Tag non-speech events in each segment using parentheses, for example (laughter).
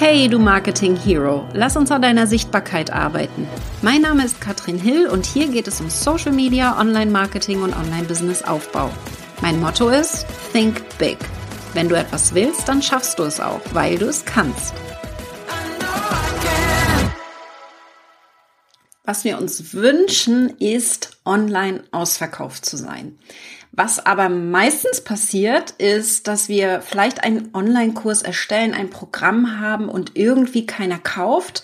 Hey, du Marketing Hero, lass uns an deiner Sichtbarkeit arbeiten. Mein Name ist Katrin Hill und hier geht es um Social Media, Online-Marketing und Online-Business-Aufbau. Mein Motto ist Think Big. Wenn du etwas willst, dann schaffst du es auch, weil du es kannst. Was wir uns wünschen, ist online ausverkauft zu sein. Was aber meistens passiert, ist, dass wir vielleicht einen Online-Kurs erstellen, ein Programm haben und irgendwie keiner kauft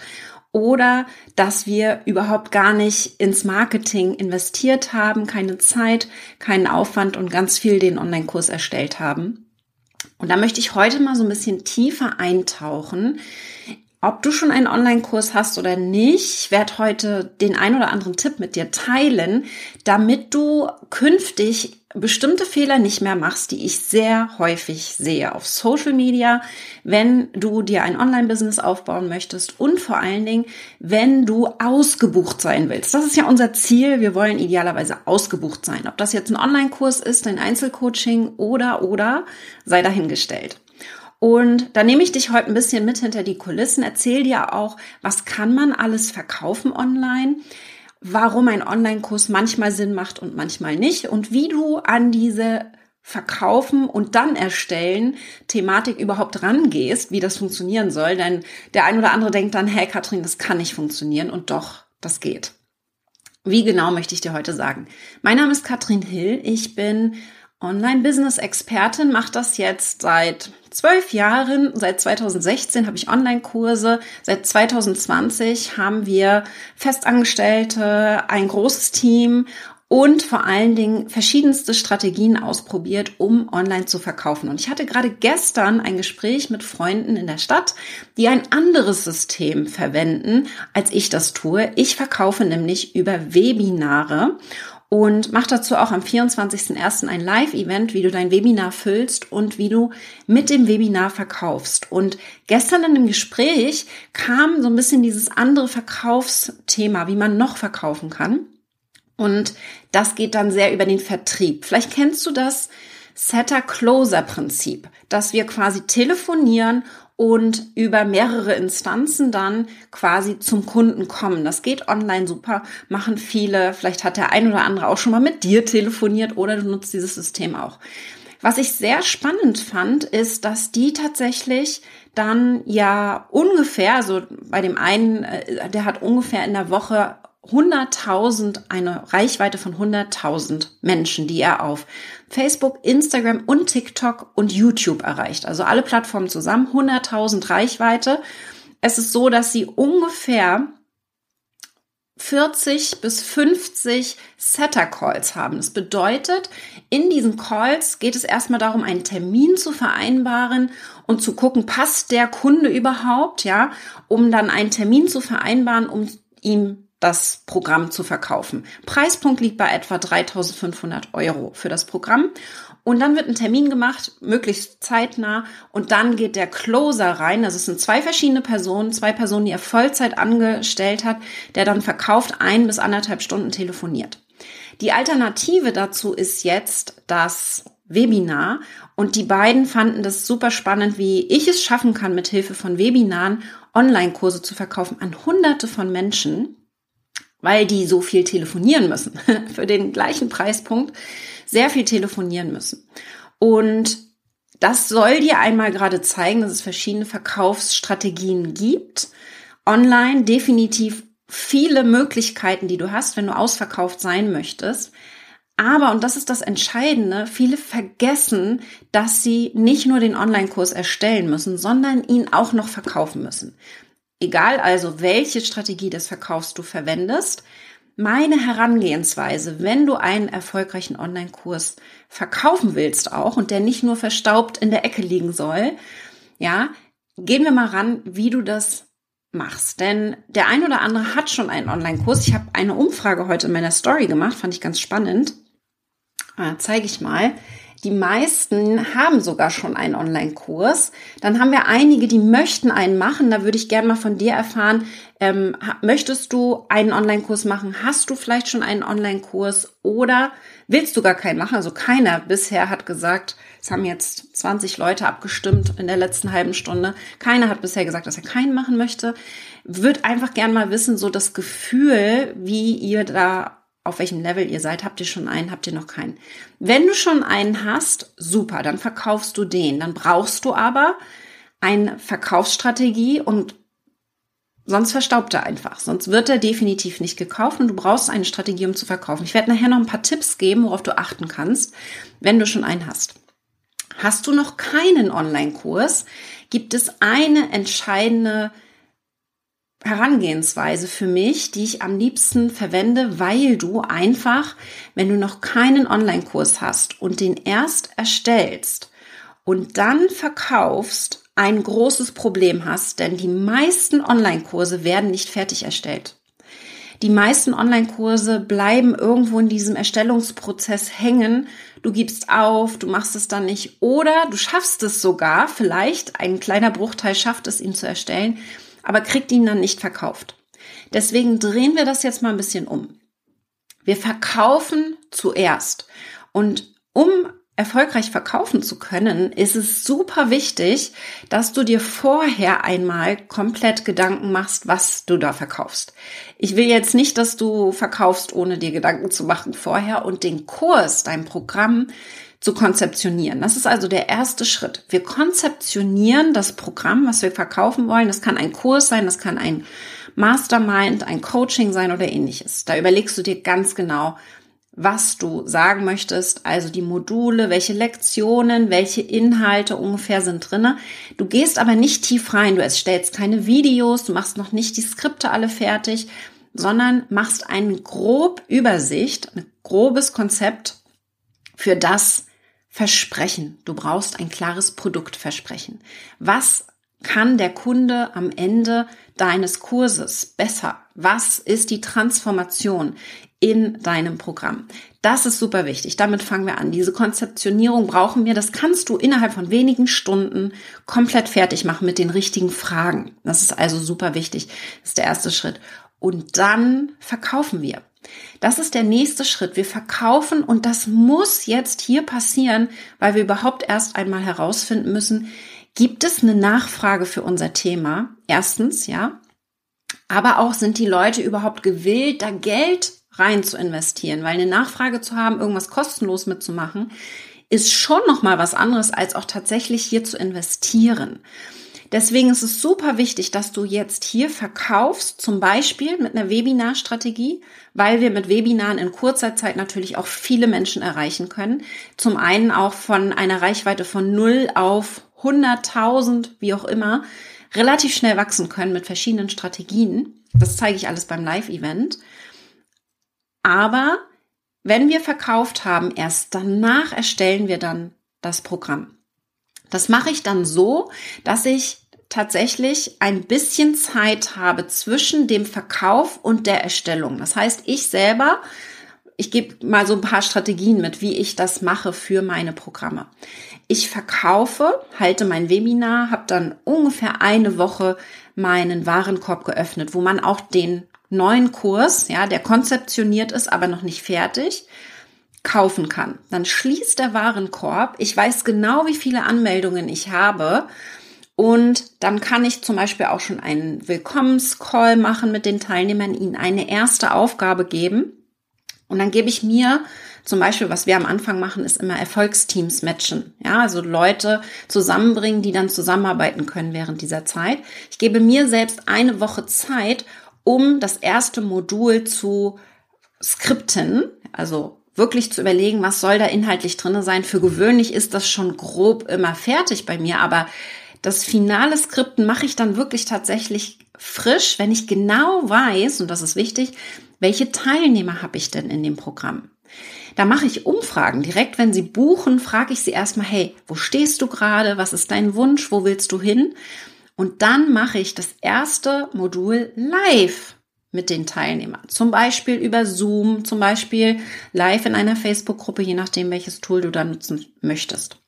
oder dass wir überhaupt gar nicht ins Marketing investiert haben, keine Zeit, keinen Aufwand und ganz viel den Online-Kurs erstellt haben. Und da möchte ich heute mal so ein bisschen tiefer eintauchen ob du schon einen Online-Kurs hast oder nicht, ich werde heute den ein oder anderen Tipp mit dir teilen, damit du künftig bestimmte Fehler nicht mehr machst, die ich sehr häufig sehe auf Social Media, wenn du dir ein Online-Business aufbauen möchtest und vor allen Dingen, wenn du ausgebucht sein willst. Das ist ja unser Ziel. Wir wollen idealerweise ausgebucht sein. Ob das jetzt ein Online-Kurs ist, ein Einzelcoaching oder, oder, sei dahingestellt. Und da nehme ich dich heute ein bisschen mit hinter die Kulissen, erzähle dir auch, was kann man alles verkaufen online, warum ein Online-Kurs manchmal Sinn macht und manchmal nicht und wie du an diese Verkaufen und dann erstellen Thematik überhaupt rangehst, wie das funktionieren soll. Denn der ein oder andere denkt dann, hey Katrin, das kann nicht funktionieren und doch, das geht. Wie genau möchte ich dir heute sagen? Mein Name ist Katrin Hill. Ich bin Online-Business-Expertin, mache das jetzt seit zwölf Jahren. Seit 2016 habe ich Online-Kurse. Seit 2020 haben wir Festangestellte, ein großes Team und vor allen Dingen verschiedenste Strategien ausprobiert, um online zu verkaufen. Und ich hatte gerade gestern ein Gespräch mit Freunden in der Stadt, die ein anderes System verwenden, als ich das tue. Ich verkaufe nämlich über Webinare und mach dazu auch am 24.01. ein Live-Event, wie du dein Webinar füllst und wie du mit dem Webinar verkaufst. Und gestern in dem Gespräch kam so ein bisschen dieses andere Verkaufsthema, wie man noch verkaufen kann. Und das geht dann sehr über den Vertrieb. Vielleicht kennst du das Setter-Closer-Prinzip, dass wir quasi telefonieren und über mehrere Instanzen dann quasi zum Kunden kommen. Das geht online super, machen viele. Vielleicht hat der ein oder andere auch schon mal mit dir telefoniert oder du nutzt dieses System auch. Was ich sehr spannend fand, ist, dass die tatsächlich dann ja ungefähr, so bei dem einen, äh, der hat ungefähr in der Woche 100.000, eine Reichweite von 100.000 Menschen, die er auf Facebook, Instagram und TikTok und YouTube erreicht. Also alle Plattformen zusammen, 100.000 Reichweite. Es ist so, dass sie ungefähr 40 bis 50 Setter-Calls haben. Das bedeutet, in diesen Calls geht es erstmal darum, einen Termin zu vereinbaren und zu gucken, passt der Kunde überhaupt, ja, um dann einen Termin zu vereinbaren, um ihm das Programm zu verkaufen. Preispunkt liegt bei etwa 3500 Euro für das Programm. Und dann wird ein Termin gemacht, möglichst zeitnah. Und dann geht der Closer rein. Es sind zwei verschiedene Personen, zwei Personen, die er Vollzeit angestellt hat, der dann verkauft, ein bis anderthalb Stunden telefoniert. Die Alternative dazu ist jetzt das Webinar. Und die beiden fanden das super spannend, wie ich es schaffen kann, mit Hilfe von Webinaren Online-Kurse zu verkaufen an hunderte von Menschen weil die so viel telefonieren müssen. (laughs) Für den gleichen Preispunkt sehr viel telefonieren müssen. Und das soll dir einmal gerade zeigen, dass es verschiedene Verkaufsstrategien gibt. Online definitiv viele Möglichkeiten, die du hast, wenn du ausverkauft sein möchtest. Aber, und das ist das Entscheidende, viele vergessen, dass sie nicht nur den Online-Kurs erstellen müssen, sondern ihn auch noch verkaufen müssen. Egal also, welche Strategie des Verkaufs du verwendest, meine Herangehensweise, wenn du einen erfolgreichen Online-Kurs verkaufen willst auch und der nicht nur verstaubt in der Ecke liegen soll, ja, gehen wir mal ran, wie du das machst. Denn der ein oder andere hat schon einen Online-Kurs. Ich habe eine Umfrage heute in meiner Story gemacht, fand ich ganz spannend. Äh, Zeige ich mal. Die meisten haben sogar schon einen Online-Kurs. Dann haben wir einige, die möchten einen machen. Da würde ich gerne mal von dir erfahren, ähm, möchtest du einen Online-Kurs machen? Hast du vielleicht schon einen Online-Kurs oder willst du gar keinen machen? Also keiner bisher hat gesagt, es haben jetzt 20 Leute abgestimmt in der letzten halben Stunde. Keiner hat bisher gesagt, dass er keinen machen möchte. Würde einfach gerne mal wissen, so das Gefühl, wie ihr da auf welchem Level ihr seid. Habt ihr schon einen, habt ihr noch keinen? Wenn du schon einen hast, super, dann verkaufst du den. Dann brauchst du aber eine Verkaufsstrategie und sonst verstaubt er einfach. Sonst wird er definitiv nicht gekauft und du brauchst eine Strategie, um zu verkaufen. Ich werde nachher noch ein paar Tipps geben, worauf du achten kannst, wenn du schon einen hast. Hast du noch keinen Online-Kurs, gibt es eine entscheidende Herangehensweise für mich, die ich am liebsten verwende, weil du einfach, wenn du noch keinen Online-Kurs hast und den erst erstellst und dann verkaufst, ein großes Problem hast, denn die meisten Online-Kurse werden nicht fertig erstellt. Die meisten Online-Kurse bleiben irgendwo in diesem Erstellungsprozess hängen. Du gibst auf, du machst es dann nicht oder du schaffst es sogar, vielleicht ein kleiner Bruchteil schafft es, ihn zu erstellen, aber kriegt ihn dann nicht verkauft. Deswegen drehen wir das jetzt mal ein bisschen um. Wir verkaufen zuerst. Und um erfolgreich verkaufen zu können, ist es super wichtig, dass du dir vorher einmal komplett Gedanken machst, was du da verkaufst. Ich will jetzt nicht, dass du verkaufst, ohne dir Gedanken zu machen vorher und den Kurs, dein Programm zu konzeptionieren. Das ist also der erste Schritt. Wir konzeptionieren das Programm, was wir verkaufen wollen. Das kann ein Kurs sein, das kann ein Mastermind, ein Coaching sein oder ähnliches. Da überlegst du dir ganz genau, was du sagen möchtest, also die Module, welche Lektionen, welche Inhalte ungefähr sind drinne. Du gehst aber nicht tief rein, du erstellst keine Videos, du machst noch nicht die Skripte alle fertig, sondern machst eine grob Übersicht, ein grobes Konzept für das, Versprechen. Du brauchst ein klares Produktversprechen. Was kann der Kunde am Ende deines Kurses besser? Was ist die Transformation in deinem Programm? Das ist super wichtig. Damit fangen wir an. Diese Konzeptionierung brauchen wir. Das kannst du innerhalb von wenigen Stunden komplett fertig machen mit den richtigen Fragen. Das ist also super wichtig. Das ist der erste Schritt. Und dann verkaufen wir. Das ist der nächste Schritt. Wir verkaufen und das muss jetzt hier passieren, weil wir überhaupt erst einmal herausfinden müssen, gibt es eine Nachfrage für unser Thema? Erstens, ja. Aber auch sind die Leute überhaupt gewillt, da Geld rein zu investieren, weil eine Nachfrage zu haben, irgendwas kostenlos mitzumachen, ist schon noch mal was anderes als auch tatsächlich hier zu investieren. Deswegen ist es super wichtig, dass du jetzt hier verkaufst, zum Beispiel mit einer Webinarstrategie, weil wir mit Webinaren in kurzer Zeit natürlich auch viele Menschen erreichen können. Zum einen auch von einer Reichweite von 0 auf 100.000, wie auch immer, relativ schnell wachsen können mit verschiedenen Strategien. Das zeige ich alles beim Live-Event. Aber wenn wir verkauft haben, erst danach erstellen wir dann das Programm. Das mache ich dann so, dass ich tatsächlich ein bisschen Zeit habe zwischen dem Verkauf und der Erstellung. Das heißt, ich selber, ich gebe mal so ein paar Strategien mit, wie ich das mache für meine Programme. Ich verkaufe, halte mein Webinar, habe dann ungefähr eine Woche meinen Warenkorb geöffnet, wo man auch den neuen Kurs, ja, der konzeptioniert ist, aber noch nicht fertig, kaufen kann. Dann schließt der Warenkorb. Ich weiß genau, wie viele Anmeldungen ich habe und dann kann ich zum Beispiel auch schon einen Willkommenscall machen mit den Teilnehmern, ihnen eine erste Aufgabe geben. Und dann gebe ich mir zum Beispiel, was wir am Anfang machen, ist immer Erfolgsteams matchen. Ja, also Leute zusammenbringen, die dann zusammenarbeiten können während dieser Zeit. Ich gebe mir selbst eine Woche Zeit, um das erste Modul zu skripten, also wirklich zu überlegen, was soll da inhaltlich drinne sein. Für gewöhnlich ist das schon grob immer fertig bei mir, aber das finale Skripten mache ich dann wirklich tatsächlich frisch, wenn ich genau weiß, und das ist wichtig, welche Teilnehmer habe ich denn in dem Programm? Da mache ich Umfragen. Direkt, wenn Sie buchen, frage ich Sie erstmal, hey, wo stehst du gerade? Was ist dein Wunsch? Wo willst du hin? Und dann mache ich das erste Modul live mit den Teilnehmern. Zum Beispiel über Zoom, zum Beispiel live in einer Facebook-Gruppe, je nachdem, welches Tool du da nutzen möchtest.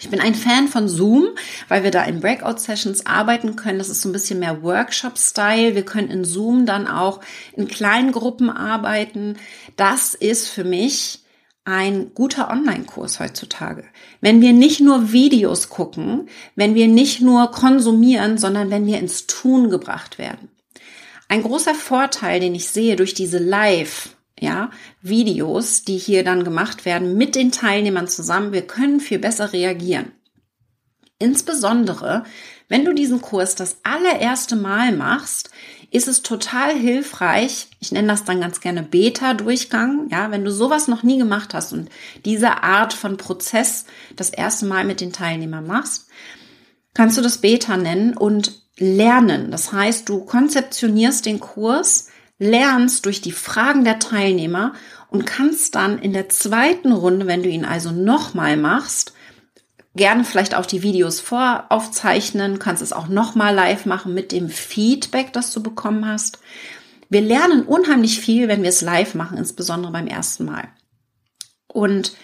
Ich bin ein Fan von Zoom, weil wir da in Breakout-Sessions arbeiten können. Das ist so ein bisschen mehr Workshop-Style. Wir können in Zoom dann auch in kleinen Gruppen arbeiten. Das ist für mich ein guter Online-Kurs heutzutage. Wenn wir nicht nur Videos gucken, wenn wir nicht nur konsumieren, sondern wenn wir ins Tun gebracht werden. Ein großer Vorteil, den ich sehe durch diese Live ja, Videos, die hier dann gemacht werden mit den Teilnehmern zusammen. Wir können viel besser reagieren. Insbesondere, wenn du diesen Kurs das allererste Mal machst, ist es total hilfreich. Ich nenne das dann ganz gerne Beta-Durchgang. Ja, wenn du sowas noch nie gemacht hast und diese Art von Prozess das erste Mal mit den Teilnehmern machst, kannst du das Beta nennen und lernen. Das heißt, du konzeptionierst den Kurs lernst durch die Fragen der Teilnehmer und kannst dann in der zweiten Runde, wenn du ihn also nochmal machst, gerne vielleicht auch die Videos voraufzeichnen, kannst es auch nochmal live machen mit dem Feedback, das du bekommen hast. Wir lernen unheimlich viel, wenn wir es live machen, insbesondere beim ersten Mal. Und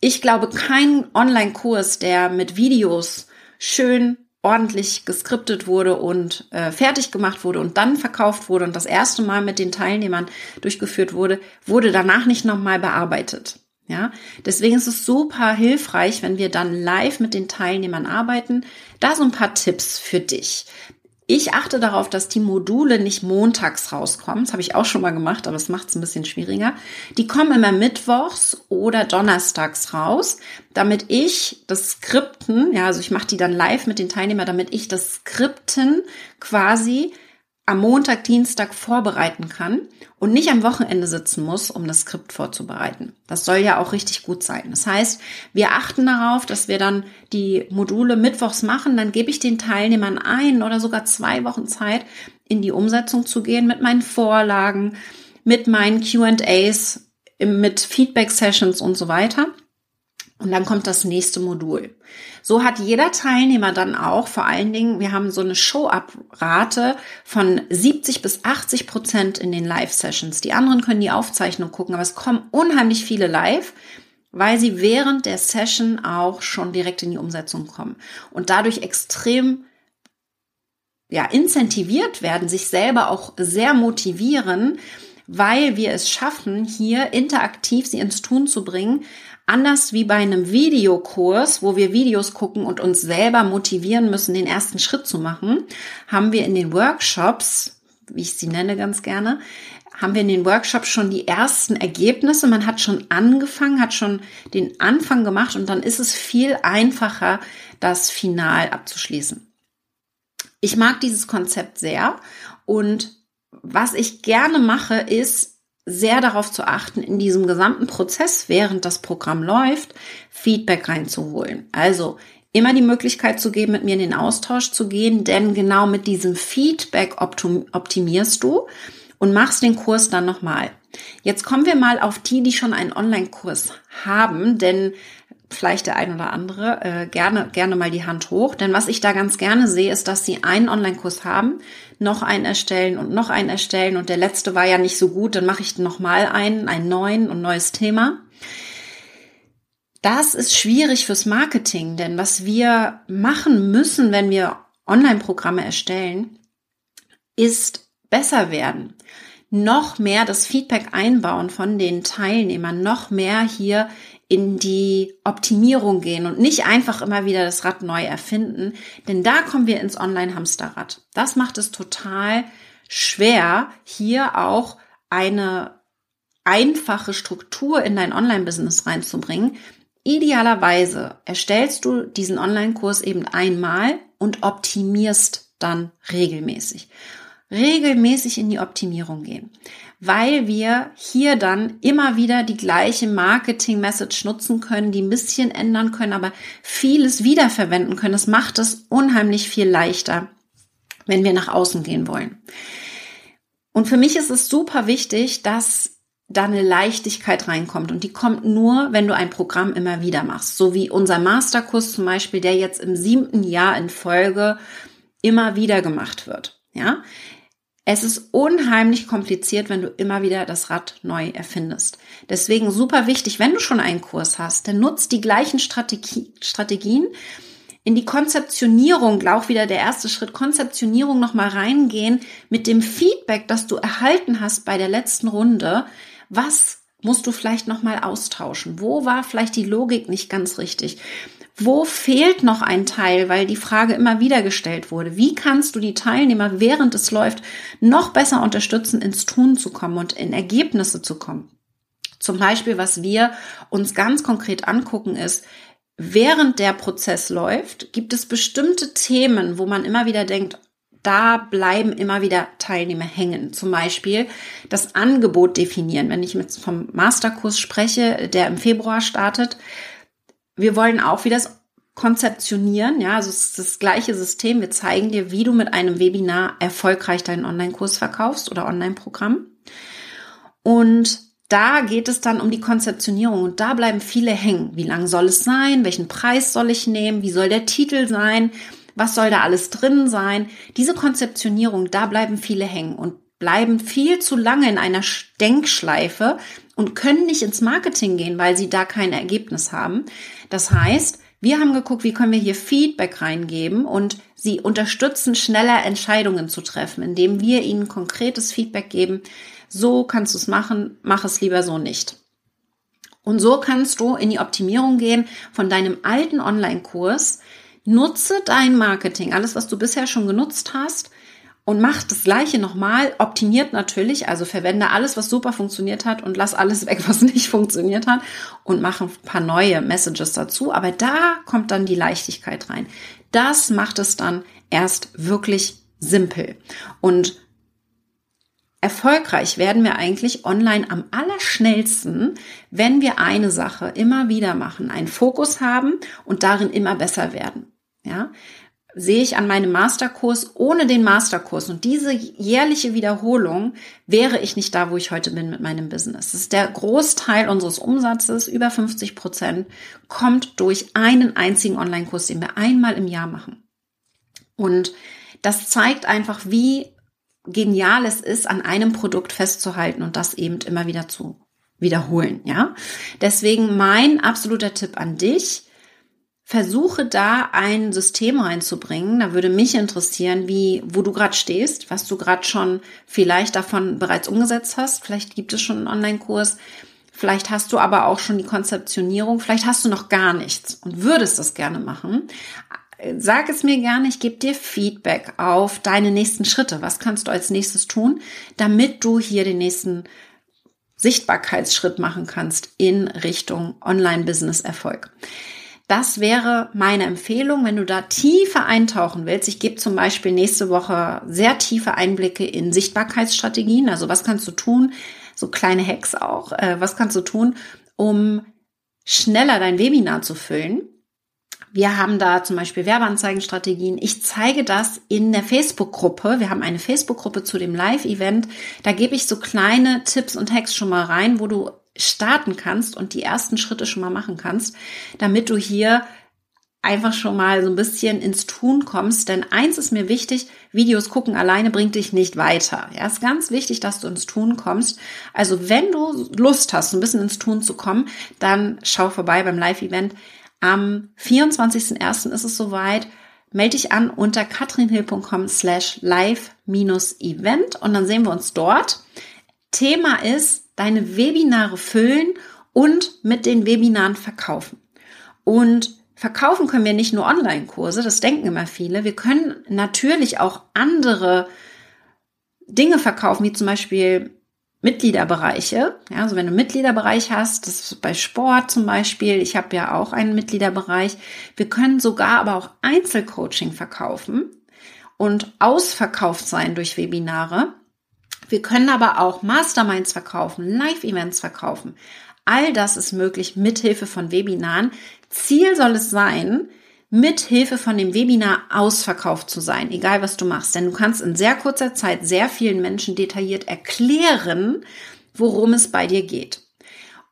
ich glaube, kein Online-Kurs, der mit Videos schön ordentlich geskriptet wurde und äh, fertig gemacht wurde und dann verkauft wurde und das erste Mal mit den Teilnehmern durchgeführt wurde, wurde danach nicht nochmal bearbeitet. Ja, deswegen ist es super hilfreich, wenn wir dann live mit den Teilnehmern arbeiten. Da so ein paar Tipps für dich. Ich achte darauf, dass die Module nicht montags rauskommen. Das habe ich auch schon mal gemacht, aber es macht es ein bisschen schwieriger. Die kommen immer mittwochs oder donnerstags raus, damit ich das Skripten, ja, also ich mache die dann live mit den Teilnehmern, damit ich das Skripten quasi am Montag, Dienstag vorbereiten kann und nicht am Wochenende sitzen muss, um das Skript vorzubereiten. Das soll ja auch richtig gut sein. Das heißt, wir achten darauf, dass wir dann die Module mittwochs machen, dann gebe ich den Teilnehmern ein oder sogar zwei Wochen Zeit, in die Umsetzung zu gehen mit meinen Vorlagen, mit meinen QAs, mit Feedback-Sessions und so weiter. Und dann kommt das nächste Modul. So hat jeder Teilnehmer dann auch, vor allen Dingen, wir haben so eine Show-Up-Rate von 70 bis 80 Prozent in den Live-Sessions. Die anderen können die Aufzeichnung gucken, aber es kommen unheimlich viele live, weil sie während der Session auch schon direkt in die Umsetzung kommen und dadurch extrem ja, incentiviert werden, sich selber auch sehr motivieren, weil wir es schaffen, hier interaktiv sie ins Tun zu bringen, Anders wie bei einem Videokurs, wo wir Videos gucken und uns selber motivieren müssen, den ersten Schritt zu machen, haben wir in den Workshops, wie ich sie nenne ganz gerne, haben wir in den Workshops schon die ersten Ergebnisse. Man hat schon angefangen, hat schon den Anfang gemacht und dann ist es viel einfacher, das Final abzuschließen. Ich mag dieses Konzept sehr und was ich gerne mache, ist, sehr darauf zu achten, in diesem gesamten Prozess, während das Programm läuft, Feedback reinzuholen. Also immer die Möglichkeit zu geben, mit mir in den Austausch zu gehen, denn genau mit diesem Feedback optimierst du und machst den Kurs dann nochmal. Jetzt kommen wir mal auf die, die schon einen Online-Kurs haben, denn vielleicht der ein oder andere, äh, gerne, gerne mal die Hand hoch. Denn was ich da ganz gerne sehe, ist, dass sie einen Online-Kurs haben, noch einen erstellen und noch einen erstellen und der letzte war ja nicht so gut, dann mache ich noch mal einen, einen neuen und neues Thema. Das ist schwierig fürs Marketing, denn was wir machen müssen, wenn wir Online-Programme erstellen, ist besser werden noch mehr das Feedback einbauen von den Teilnehmern, noch mehr hier in die Optimierung gehen und nicht einfach immer wieder das Rad neu erfinden, denn da kommen wir ins Online-Hamsterrad. Das macht es total schwer, hier auch eine einfache Struktur in dein Online-Business reinzubringen. Idealerweise erstellst du diesen Online-Kurs eben einmal und optimierst dann regelmäßig. Regelmäßig in die Optimierung gehen weil wir hier dann immer wieder die gleiche Marketing-Message nutzen können, die ein bisschen ändern können, aber vieles wiederverwenden können. Das macht es unheimlich viel leichter, wenn wir nach außen gehen wollen. Und für mich ist es super wichtig, dass da eine Leichtigkeit reinkommt. Und die kommt nur, wenn du ein Programm immer wieder machst. So wie unser Masterkurs zum Beispiel, der jetzt im siebten Jahr in Folge immer wieder gemacht wird. Ja, Es ist unheimlich kompliziert, wenn du immer wieder das Rad neu erfindest. Deswegen super wichtig, wenn du schon einen Kurs hast, dann nutzt die gleichen Strategie, Strategien. In die Konzeptionierung, auch wieder der erste Schritt, Konzeptionierung nochmal reingehen mit dem Feedback, das du erhalten hast bei der letzten Runde. Was musst du vielleicht nochmal austauschen? Wo war vielleicht die Logik nicht ganz richtig? Wo fehlt noch ein Teil, weil die Frage immer wieder gestellt wurde? Wie kannst du die Teilnehmer, während es läuft, noch besser unterstützen, ins Tun zu kommen und in Ergebnisse zu kommen? Zum Beispiel, was wir uns ganz konkret angucken, ist, während der Prozess läuft, gibt es bestimmte Themen, wo man immer wieder denkt, da bleiben immer wieder Teilnehmer hängen. Zum Beispiel das Angebot definieren. Wenn ich jetzt vom Masterkurs spreche, der im Februar startet, wir wollen auch wieder das konzeptionieren, ja, also es ist das gleiche System. Wir zeigen dir, wie du mit einem Webinar erfolgreich deinen Online-Kurs verkaufst oder Online-Programm. Und da geht es dann um die Konzeptionierung und da bleiben viele hängen. Wie lang soll es sein? Welchen Preis soll ich nehmen? Wie soll der Titel sein? Was soll da alles drin sein? Diese Konzeptionierung, da bleiben viele hängen und bleiben viel zu lange in einer Denkschleife und können nicht ins Marketing gehen, weil sie da kein Ergebnis haben. Das heißt, wir haben geguckt, wie können wir hier Feedback reingeben und sie unterstützen, schneller Entscheidungen zu treffen, indem wir ihnen konkretes Feedback geben. So kannst du es machen, mach es lieber so nicht. Und so kannst du in die Optimierung gehen von deinem alten Online-Kurs. Nutze dein Marketing, alles, was du bisher schon genutzt hast, und mach das gleiche nochmal, optimiert natürlich, also verwende alles, was super funktioniert hat und lass alles (laughs) weg, was nicht funktioniert hat und mach ein paar neue Messages dazu. Aber da kommt dann die Leichtigkeit rein. Das macht es dann erst wirklich simpel. Und erfolgreich werden wir eigentlich online am allerschnellsten, wenn wir eine Sache immer wieder machen, einen Fokus haben und darin immer besser werden. Ja, sehe ich an meinem Masterkurs, ohne den Masterkurs und diese jährliche Wiederholung wäre ich nicht da, wo ich heute bin mit meinem Business. Das ist der Großteil unseres Umsatzes, über 50 Prozent, kommt durch einen einzigen Online-Kurs, den wir einmal im Jahr machen. Und das zeigt einfach, wie genial es ist, an einem Produkt festzuhalten und das eben immer wieder zu wiederholen, ja. Deswegen mein absoluter Tipp an dich, versuche da ein System reinzubringen. Da würde mich interessieren, wie, wo du gerade stehst, was du gerade schon vielleicht davon bereits umgesetzt hast. Vielleicht gibt es schon einen Online-Kurs. Vielleicht hast du aber auch schon die Konzeptionierung. Vielleicht hast du noch gar nichts und würdest das gerne machen. Sag es mir gerne, ich gebe dir Feedback auf deine nächsten Schritte. Was kannst du als nächstes tun, damit du hier den nächsten Sichtbarkeitsschritt machen kannst in Richtung Online-Business-Erfolg. Das wäre meine Empfehlung, wenn du da tiefer eintauchen willst. Ich gebe zum Beispiel nächste Woche sehr tiefe Einblicke in Sichtbarkeitsstrategien. Also was kannst du tun? So kleine Hacks auch. Äh, was kannst du tun, um schneller dein Webinar zu füllen? Wir haben da zum Beispiel Werbeanzeigenstrategien. Ich zeige das in der Facebook-Gruppe. Wir haben eine Facebook-Gruppe zu dem Live-Event. Da gebe ich so kleine Tipps und Hacks schon mal rein, wo du starten kannst und die ersten Schritte schon mal machen kannst, damit du hier einfach schon mal so ein bisschen ins Tun kommst. Denn eins ist mir wichtig, Videos gucken alleine bringt dich nicht weiter. Ja, ist ganz wichtig, dass du ins Tun kommst. Also wenn du Lust hast, ein bisschen ins Tun zu kommen, dann schau vorbei beim Live-Event. Am 24.01. ist es soweit. Melde dich an unter katrinhill.com slash live-event und dann sehen wir uns dort. Thema ist deine Webinare füllen und mit den Webinaren verkaufen. Und verkaufen können wir nicht nur Online-Kurse, das denken immer viele. Wir können natürlich auch andere Dinge verkaufen, wie zum Beispiel Mitgliederbereiche. Ja, also wenn du einen Mitgliederbereich hast, das ist bei Sport zum Beispiel, ich habe ja auch einen Mitgliederbereich. Wir können sogar aber auch Einzelcoaching verkaufen und ausverkauft sein durch Webinare. Wir können aber auch Masterminds verkaufen, Live-Events verkaufen. All das ist möglich mit Hilfe von Webinaren. Ziel soll es sein, mit Hilfe von dem Webinar ausverkauft zu sein, egal was du machst. Denn du kannst in sehr kurzer Zeit sehr vielen Menschen detailliert erklären, worum es bei dir geht.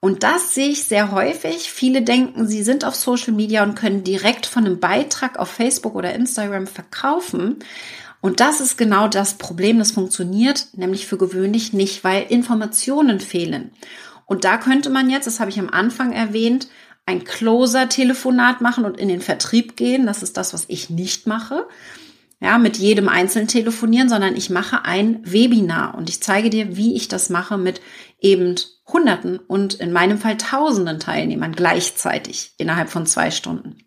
Und das sehe ich sehr häufig. Viele denken, sie sind auf Social Media und können direkt von einem Beitrag auf Facebook oder Instagram verkaufen. Und das ist genau das Problem, das funktioniert nämlich für gewöhnlich nicht, weil Informationen fehlen. Und da könnte man jetzt, das habe ich am Anfang erwähnt, ein Closer-Telefonat machen und in den Vertrieb gehen. Das ist das, was ich nicht mache. Ja, mit jedem einzeln telefonieren, sondern ich mache ein Webinar und ich zeige dir, wie ich das mache mit eben Hunderten und in meinem Fall Tausenden Teilnehmern gleichzeitig innerhalb von zwei Stunden.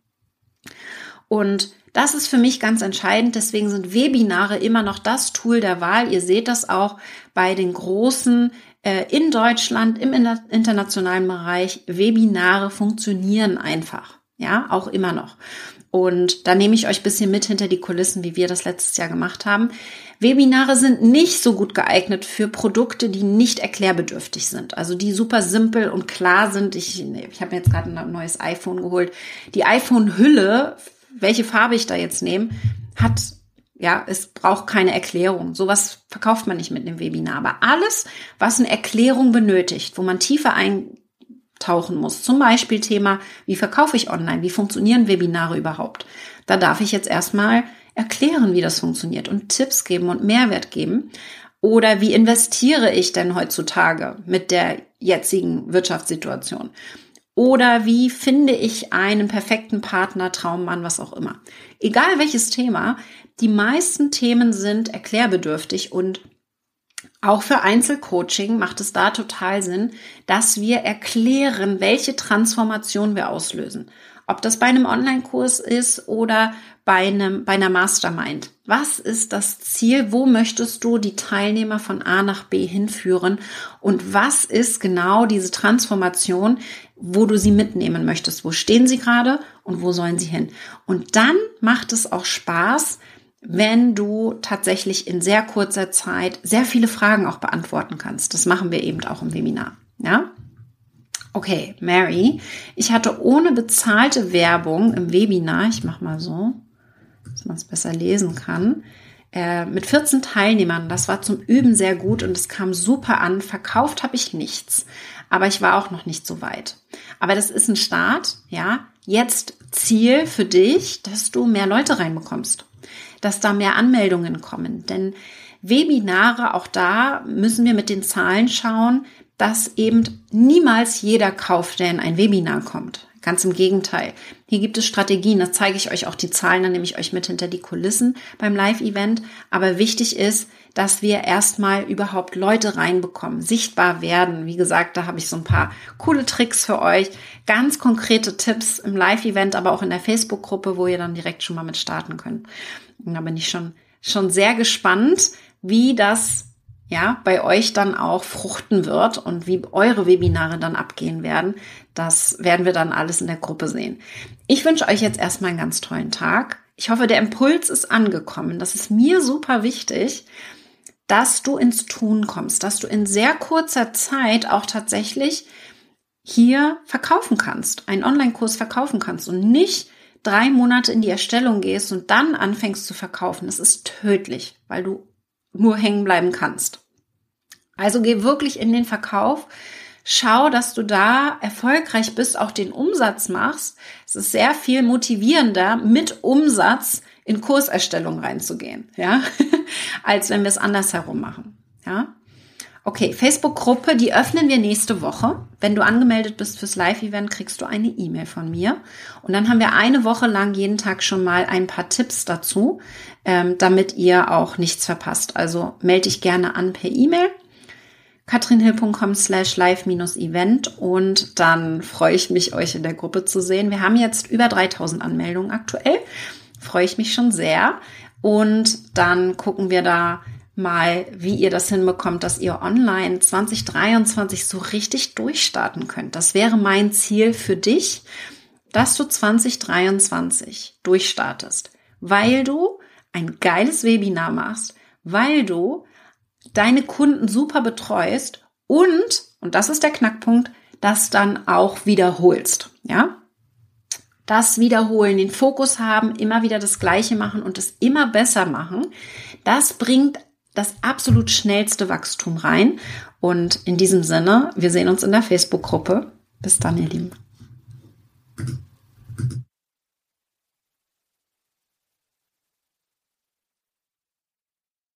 Und das ist für mich ganz entscheidend. Deswegen sind Webinare immer noch das Tool der Wahl. Ihr seht das auch bei den großen äh, in Deutschland im internationalen Bereich. Webinare funktionieren einfach. Ja, auch immer noch. Und da nehme ich euch bisschen mit hinter die Kulissen, wie wir das letztes Jahr gemacht haben. Webinare sind nicht so gut geeignet für Produkte, die nicht erklärbedürftig sind. Also die super simpel und klar sind. Ich, ich habe mir jetzt gerade ein neues iPhone geholt. Die iPhone-Hülle, welche Farbe ich da jetzt nehme, hat ja, es braucht keine Erklärung. Sowas verkauft man nicht mit einem Webinar. Aber alles, was eine Erklärung benötigt, wo man tiefer eintauchen muss, zum Beispiel Thema, wie verkaufe ich online, wie funktionieren Webinare überhaupt, da darf ich jetzt erstmal erklären, wie das funktioniert und Tipps geben und Mehrwert geben. Oder wie investiere ich denn heutzutage mit der jetzigen Wirtschaftssituation? Oder wie finde ich einen perfekten Partner, Traummann, was auch immer. Egal welches Thema, die meisten Themen sind erklärbedürftig und auch für Einzelcoaching macht es da total Sinn, dass wir erklären, welche Transformation wir auslösen. Ob das bei einem Online-Kurs ist oder bei, einem, bei einer Mastermind. Was ist das Ziel? Wo möchtest du die Teilnehmer von A nach B hinführen? Und was ist genau diese Transformation, wo du sie mitnehmen möchtest? Wo stehen sie gerade und wo sollen sie hin? Und dann macht es auch Spaß, wenn du tatsächlich in sehr kurzer Zeit sehr viele Fragen auch beantworten kannst. Das machen wir eben auch im Webinar. Ja? Okay, Mary, ich hatte ohne bezahlte Werbung im Webinar, ich mach mal so, dass man es besser lesen kann, äh, mit 14 Teilnehmern. Das war zum Üben sehr gut und es kam super an. Verkauft habe ich nichts, aber ich war auch noch nicht so weit. Aber das ist ein Start, ja. Jetzt Ziel für dich, dass du mehr Leute reinbekommst dass da mehr Anmeldungen kommen. Denn Webinare, auch da müssen wir mit den Zahlen schauen, dass eben niemals jeder kauft, der in ein Webinar kommt. Ganz im Gegenteil. Hier gibt es Strategien, das zeige ich euch auch die Zahlen, dann nehme ich euch mit hinter die Kulissen beim Live-Event. Aber wichtig ist, dass wir erstmal überhaupt Leute reinbekommen, sichtbar werden. Wie gesagt, da habe ich so ein paar coole Tricks für euch, ganz konkrete Tipps im Live-Event, aber auch in der Facebook-Gruppe, wo ihr dann direkt schon mal mit starten könnt. Und da bin ich schon, schon sehr gespannt, wie das ja, bei euch dann auch fruchten wird und wie eure Webinare dann abgehen werden. Das werden wir dann alles in der Gruppe sehen. Ich wünsche euch jetzt erstmal einen ganz tollen Tag. Ich hoffe, der Impuls ist angekommen. Das ist mir super wichtig, dass du ins Tun kommst, dass du in sehr kurzer Zeit auch tatsächlich hier verkaufen kannst, einen Online-Kurs verkaufen kannst und nicht drei Monate in die Erstellung gehst und dann anfängst zu verkaufen. Das ist tödlich, weil du nur hängen bleiben kannst. Also geh wirklich in den Verkauf. Schau, dass du da erfolgreich bist, auch den Umsatz machst. Es ist sehr viel motivierender, mit Umsatz in Kurserstellung reinzugehen, ja, (laughs) als wenn wir es andersherum machen, ja. Okay, Facebook-Gruppe, die öffnen wir nächste Woche. Wenn du angemeldet bist fürs Live-Event, kriegst du eine E-Mail von mir. Und dann haben wir eine Woche lang jeden Tag schon mal ein paar Tipps dazu, ähm, damit ihr auch nichts verpasst. Also melde dich gerne an per E-Mail katrinhill.com slash live-event und dann freue ich mich, euch in der Gruppe zu sehen. Wir haben jetzt über 3000 Anmeldungen aktuell. Freue ich mich schon sehr. Und dann gucken wir da mal, wie ihr das hinbekommt, dass ihr online 2023 so richtig durchstarten könnt. Das wäre mein Ziel für dich, dass du 2023 durchstartest, weil du ein geiles Webinar machst, weil du deine Kunden super betreust und, und das ist der Knackpunkt, das dann auch wiederholst, ja? Das Wiederholen, den Fokus haben, immer wieder das Gleiche machen und es immer besser machen, das bringt das absolut schnellste Wachstum rein. Und in diesem Sinne, wir sehen uns in der Facebook-Gruppe. Bis dann, ihr Lieben.